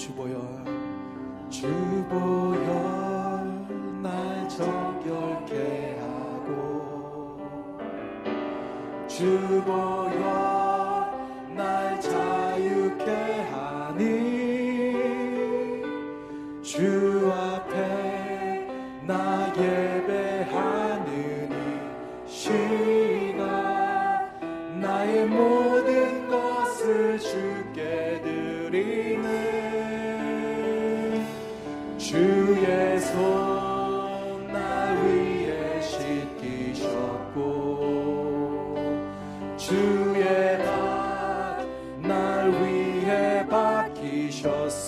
주보여 주보여 날 정결케 하고 주보여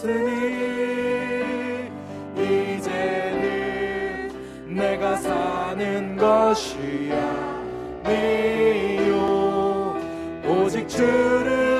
박히셨으니 이제는 내가 사는 것이 아니요. 오직 주를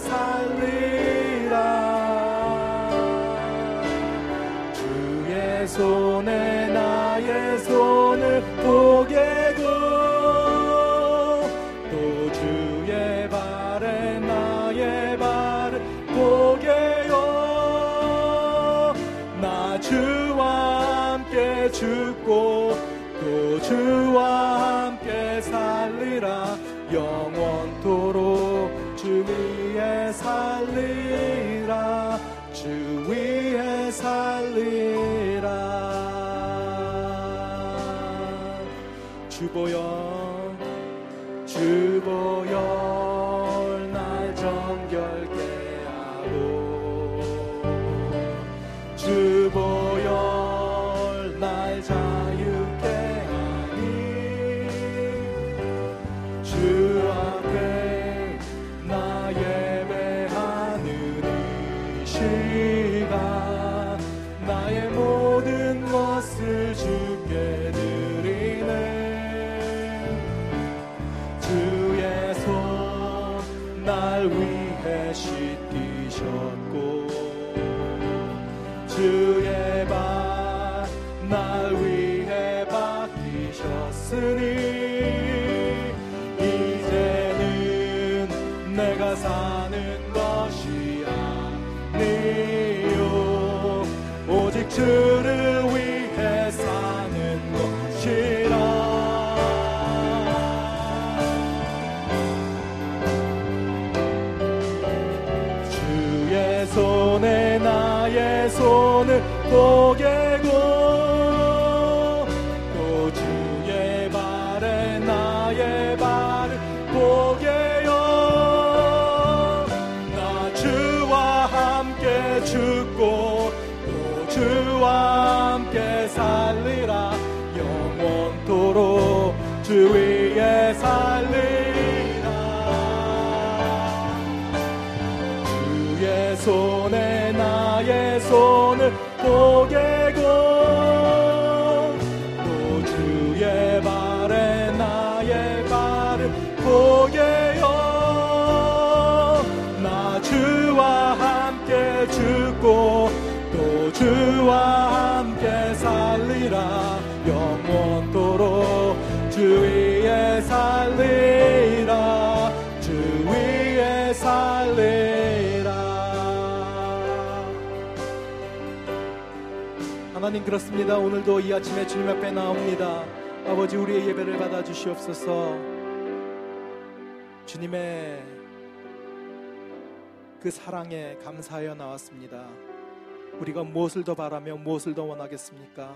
살리라. 주의 손에 주보 오 그렇습니다. 오늘도 이 아침에 주님 앞에 나옵니다. 아버지 우리의 예배를 받아 주시옵소서. 주님의 그 사랑에 감사하여 나왔습니다. 우리가 무엇을 더 바라며 무엇을 더 원하겠습니까?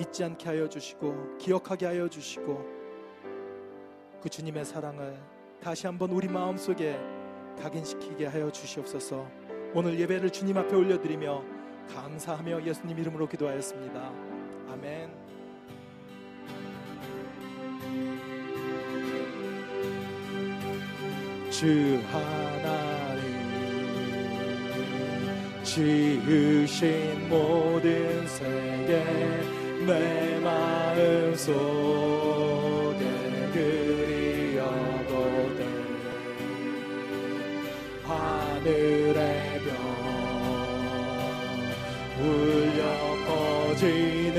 잊지 않게 하여 주시고 기억하게 하여 주시고 그 주님의 사랑을 다시 한번 우리 마음속에 각인시키게 하여 주시옵소서. 오늘 예배를 주님 앞에 올려드리며 감사하며 예수님 이름으로 기도하였습니다. 아멘. 주 하나님 지으신 모든 세계 내 마음 속에 그리어보되 하늘의 별 울려 퍼지는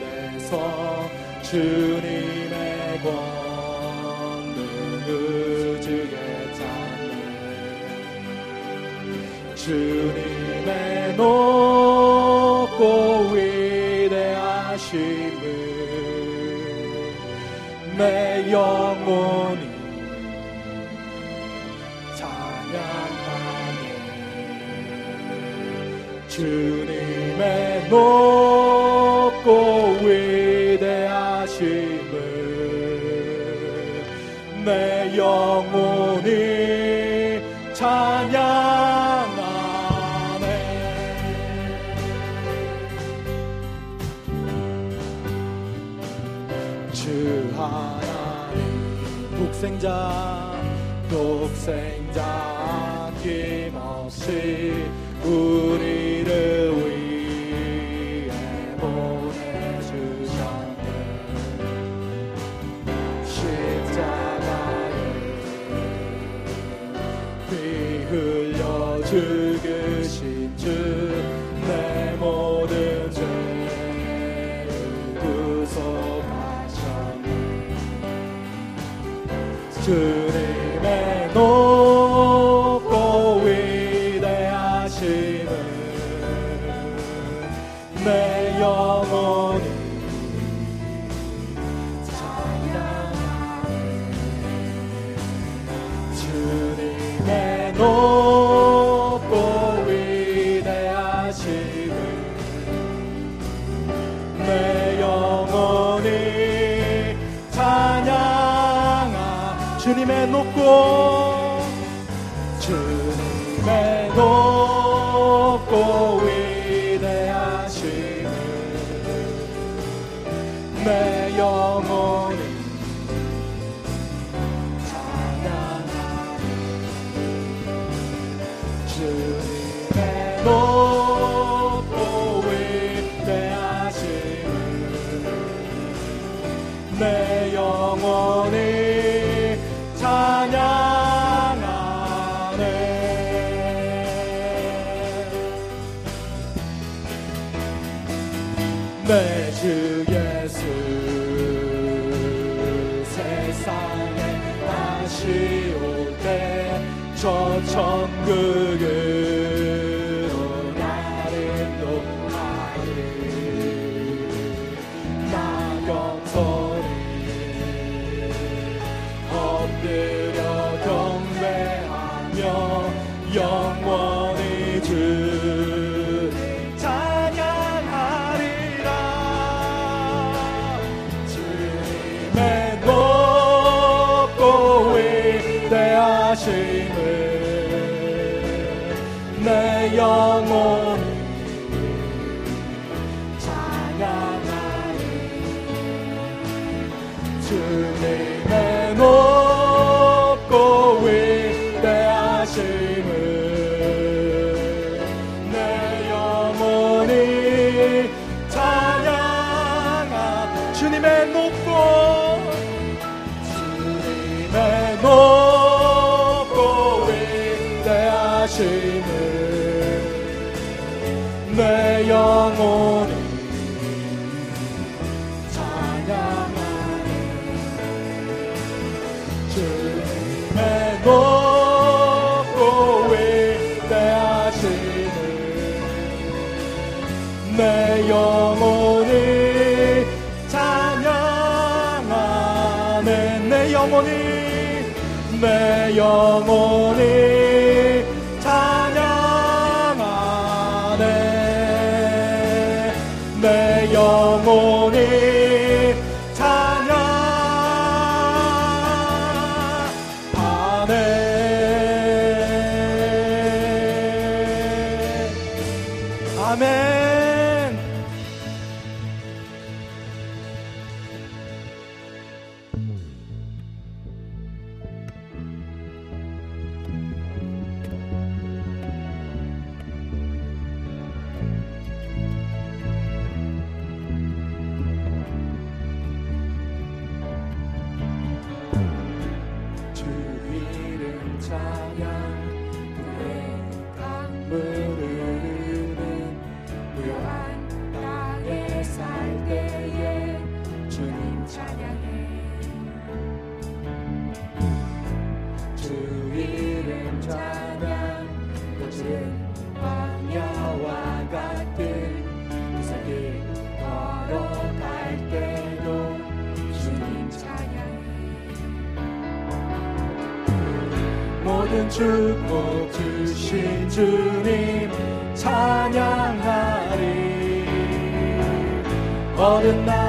데서 주님의 권능 우주에 찬네. 주님의 높고 위대하심을 내 영혼이 찬양하네. 주님의 높고 위대하심을 내 영혼이 찬양하네. 주 하나님 독생자 독생자 아낌없이 주 내 주 예수. 세상에 다시 올 때 저 천국으 주님 영혼이 내 영혼이 축복 주신 주님 찬양하리. 어느 날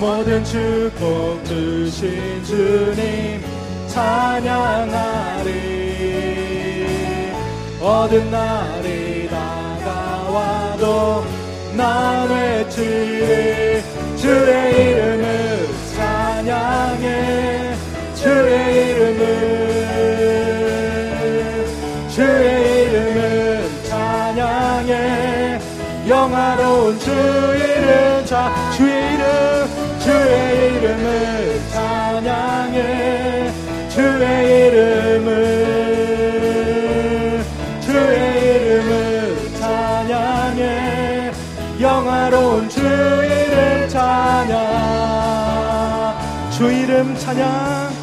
모든 축복 주신 주님 찬양하리. 어떤 날이 다가와도 나 외치리. 주의 이름을 찬양해. 주의 이름을 주의 이름을 찬양해. 영화로운 주 이름 이름 주의 이름을 찬양해. 주의 이름을 찬양해. 영화로운 주 이름 찬양. 주 이름 찬양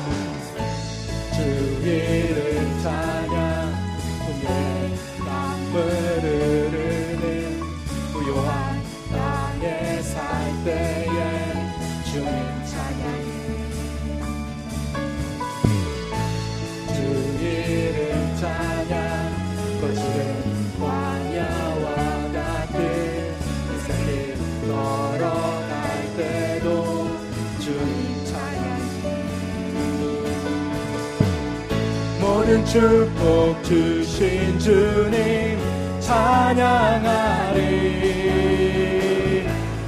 축복 주신 주님 찬양하리.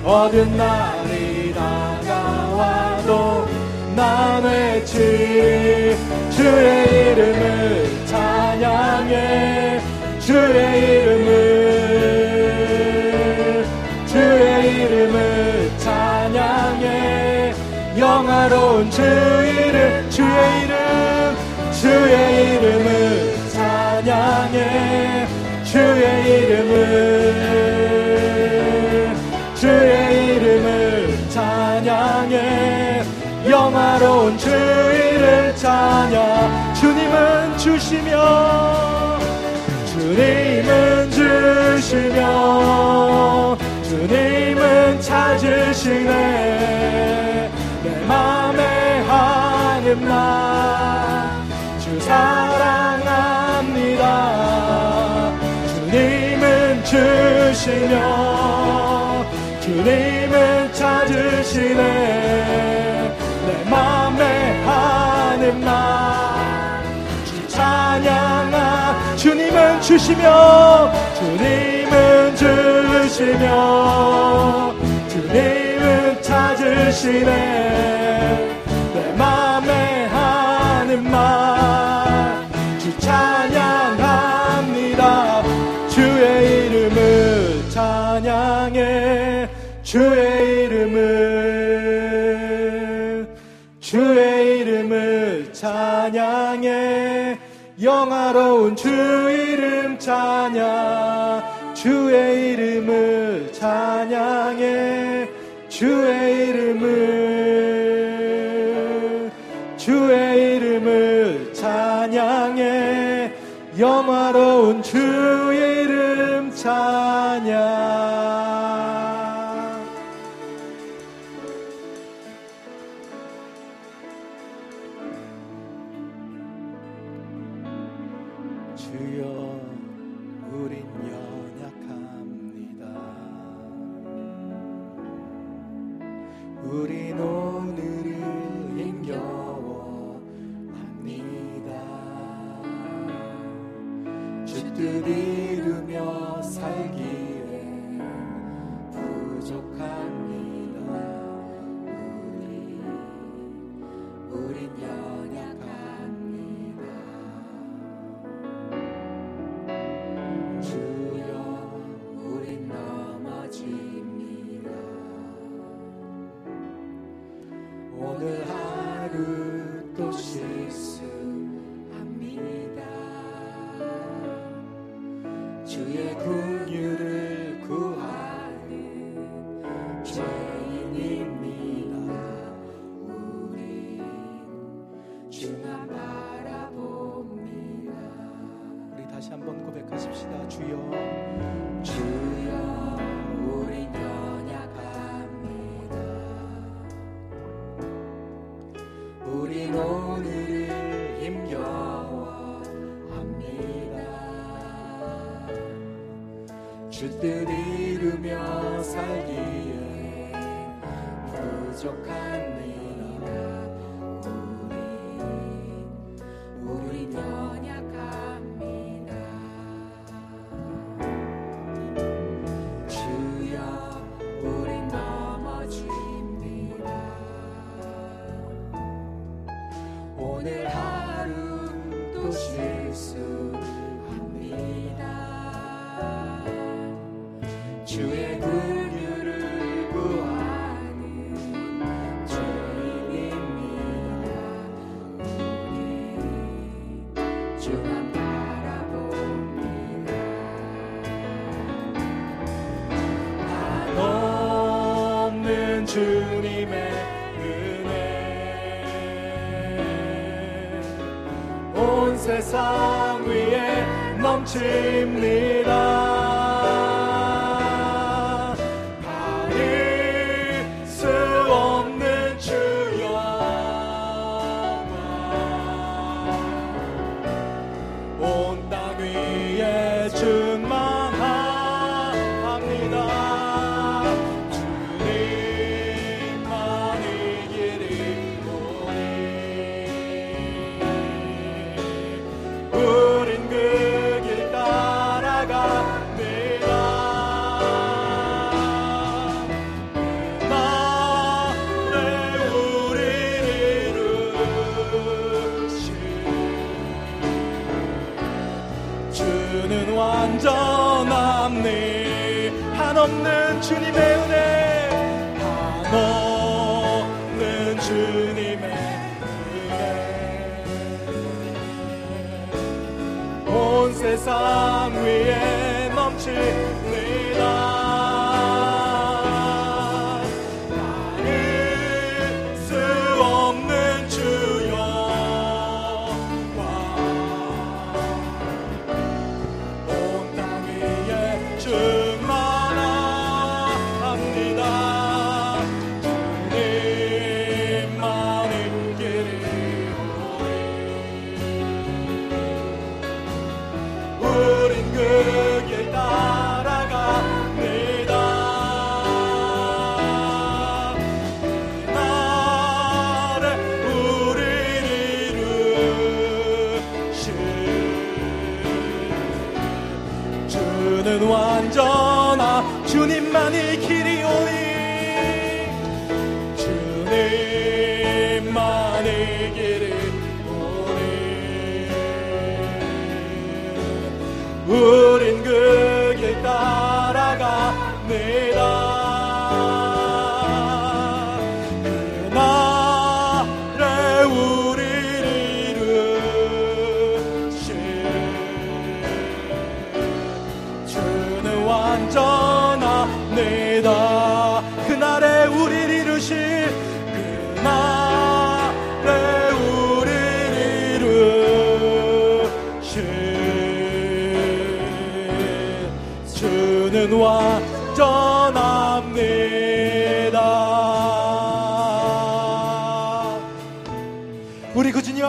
어떤 날이 다가와도 나 외치. 주의 이름을 찬양해. 주의 이름을 주의 이름을 찬양해. 영화로운 주 이름 주의 이름 주의 찬양 주님은 주시며 주님은 주시며 주님은 찾으시네. 내 맘에 하는 말주 사랑합니다. 주님은 주시며 주님은 찾으시네 주시며 주님은 주시며 주님은 찾으시네. 내 맘에 하는 말주 찬양합니다. 주의 이름을 찬양해. 주의 이름을 주의 이름을 찬양해 영화로운 주 이름 찬양 주의 이름을 찬양해. 주의 이름을 뜻 이루며 살기 합시다 주여. 주여 우린 연약합니다. 우린 오늘을 힘겨워합니다. 주뜻 이루며 살기에 부족한 Oh.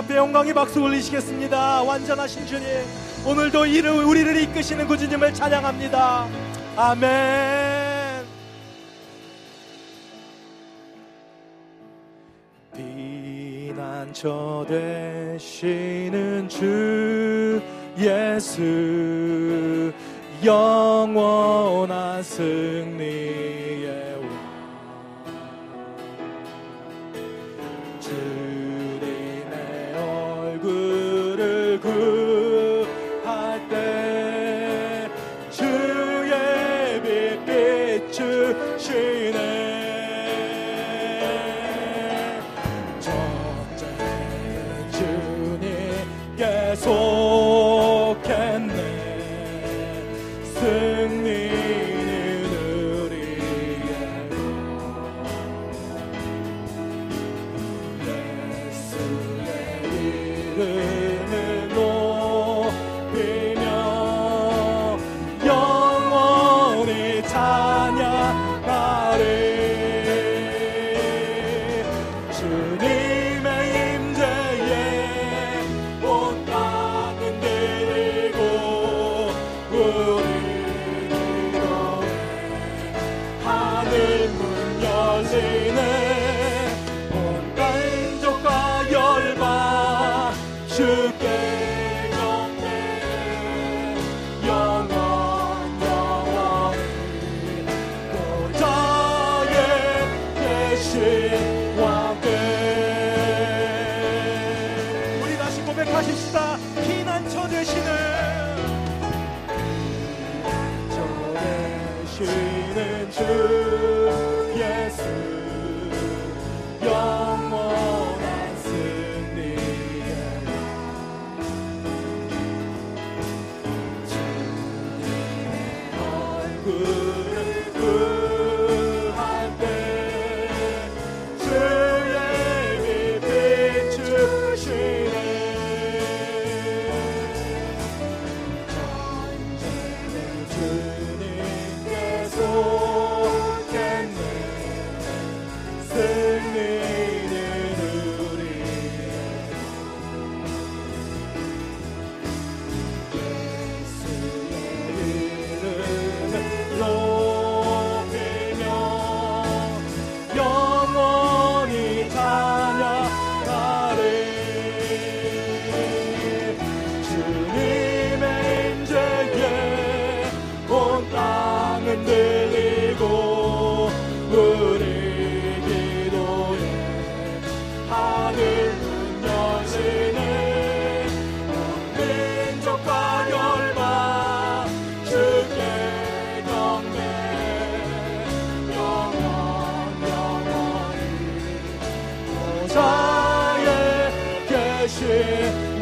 앞에 영광의 박수 올리시겠습니다. 완전하신 주님, 오늘도 이를 우리를 이끄시는 구주님을 찬양합니다. 아멘. 비난처 되시는 주 예수 영원한 승리.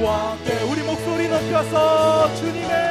주와 함께 우리 목소리 높여서 주님의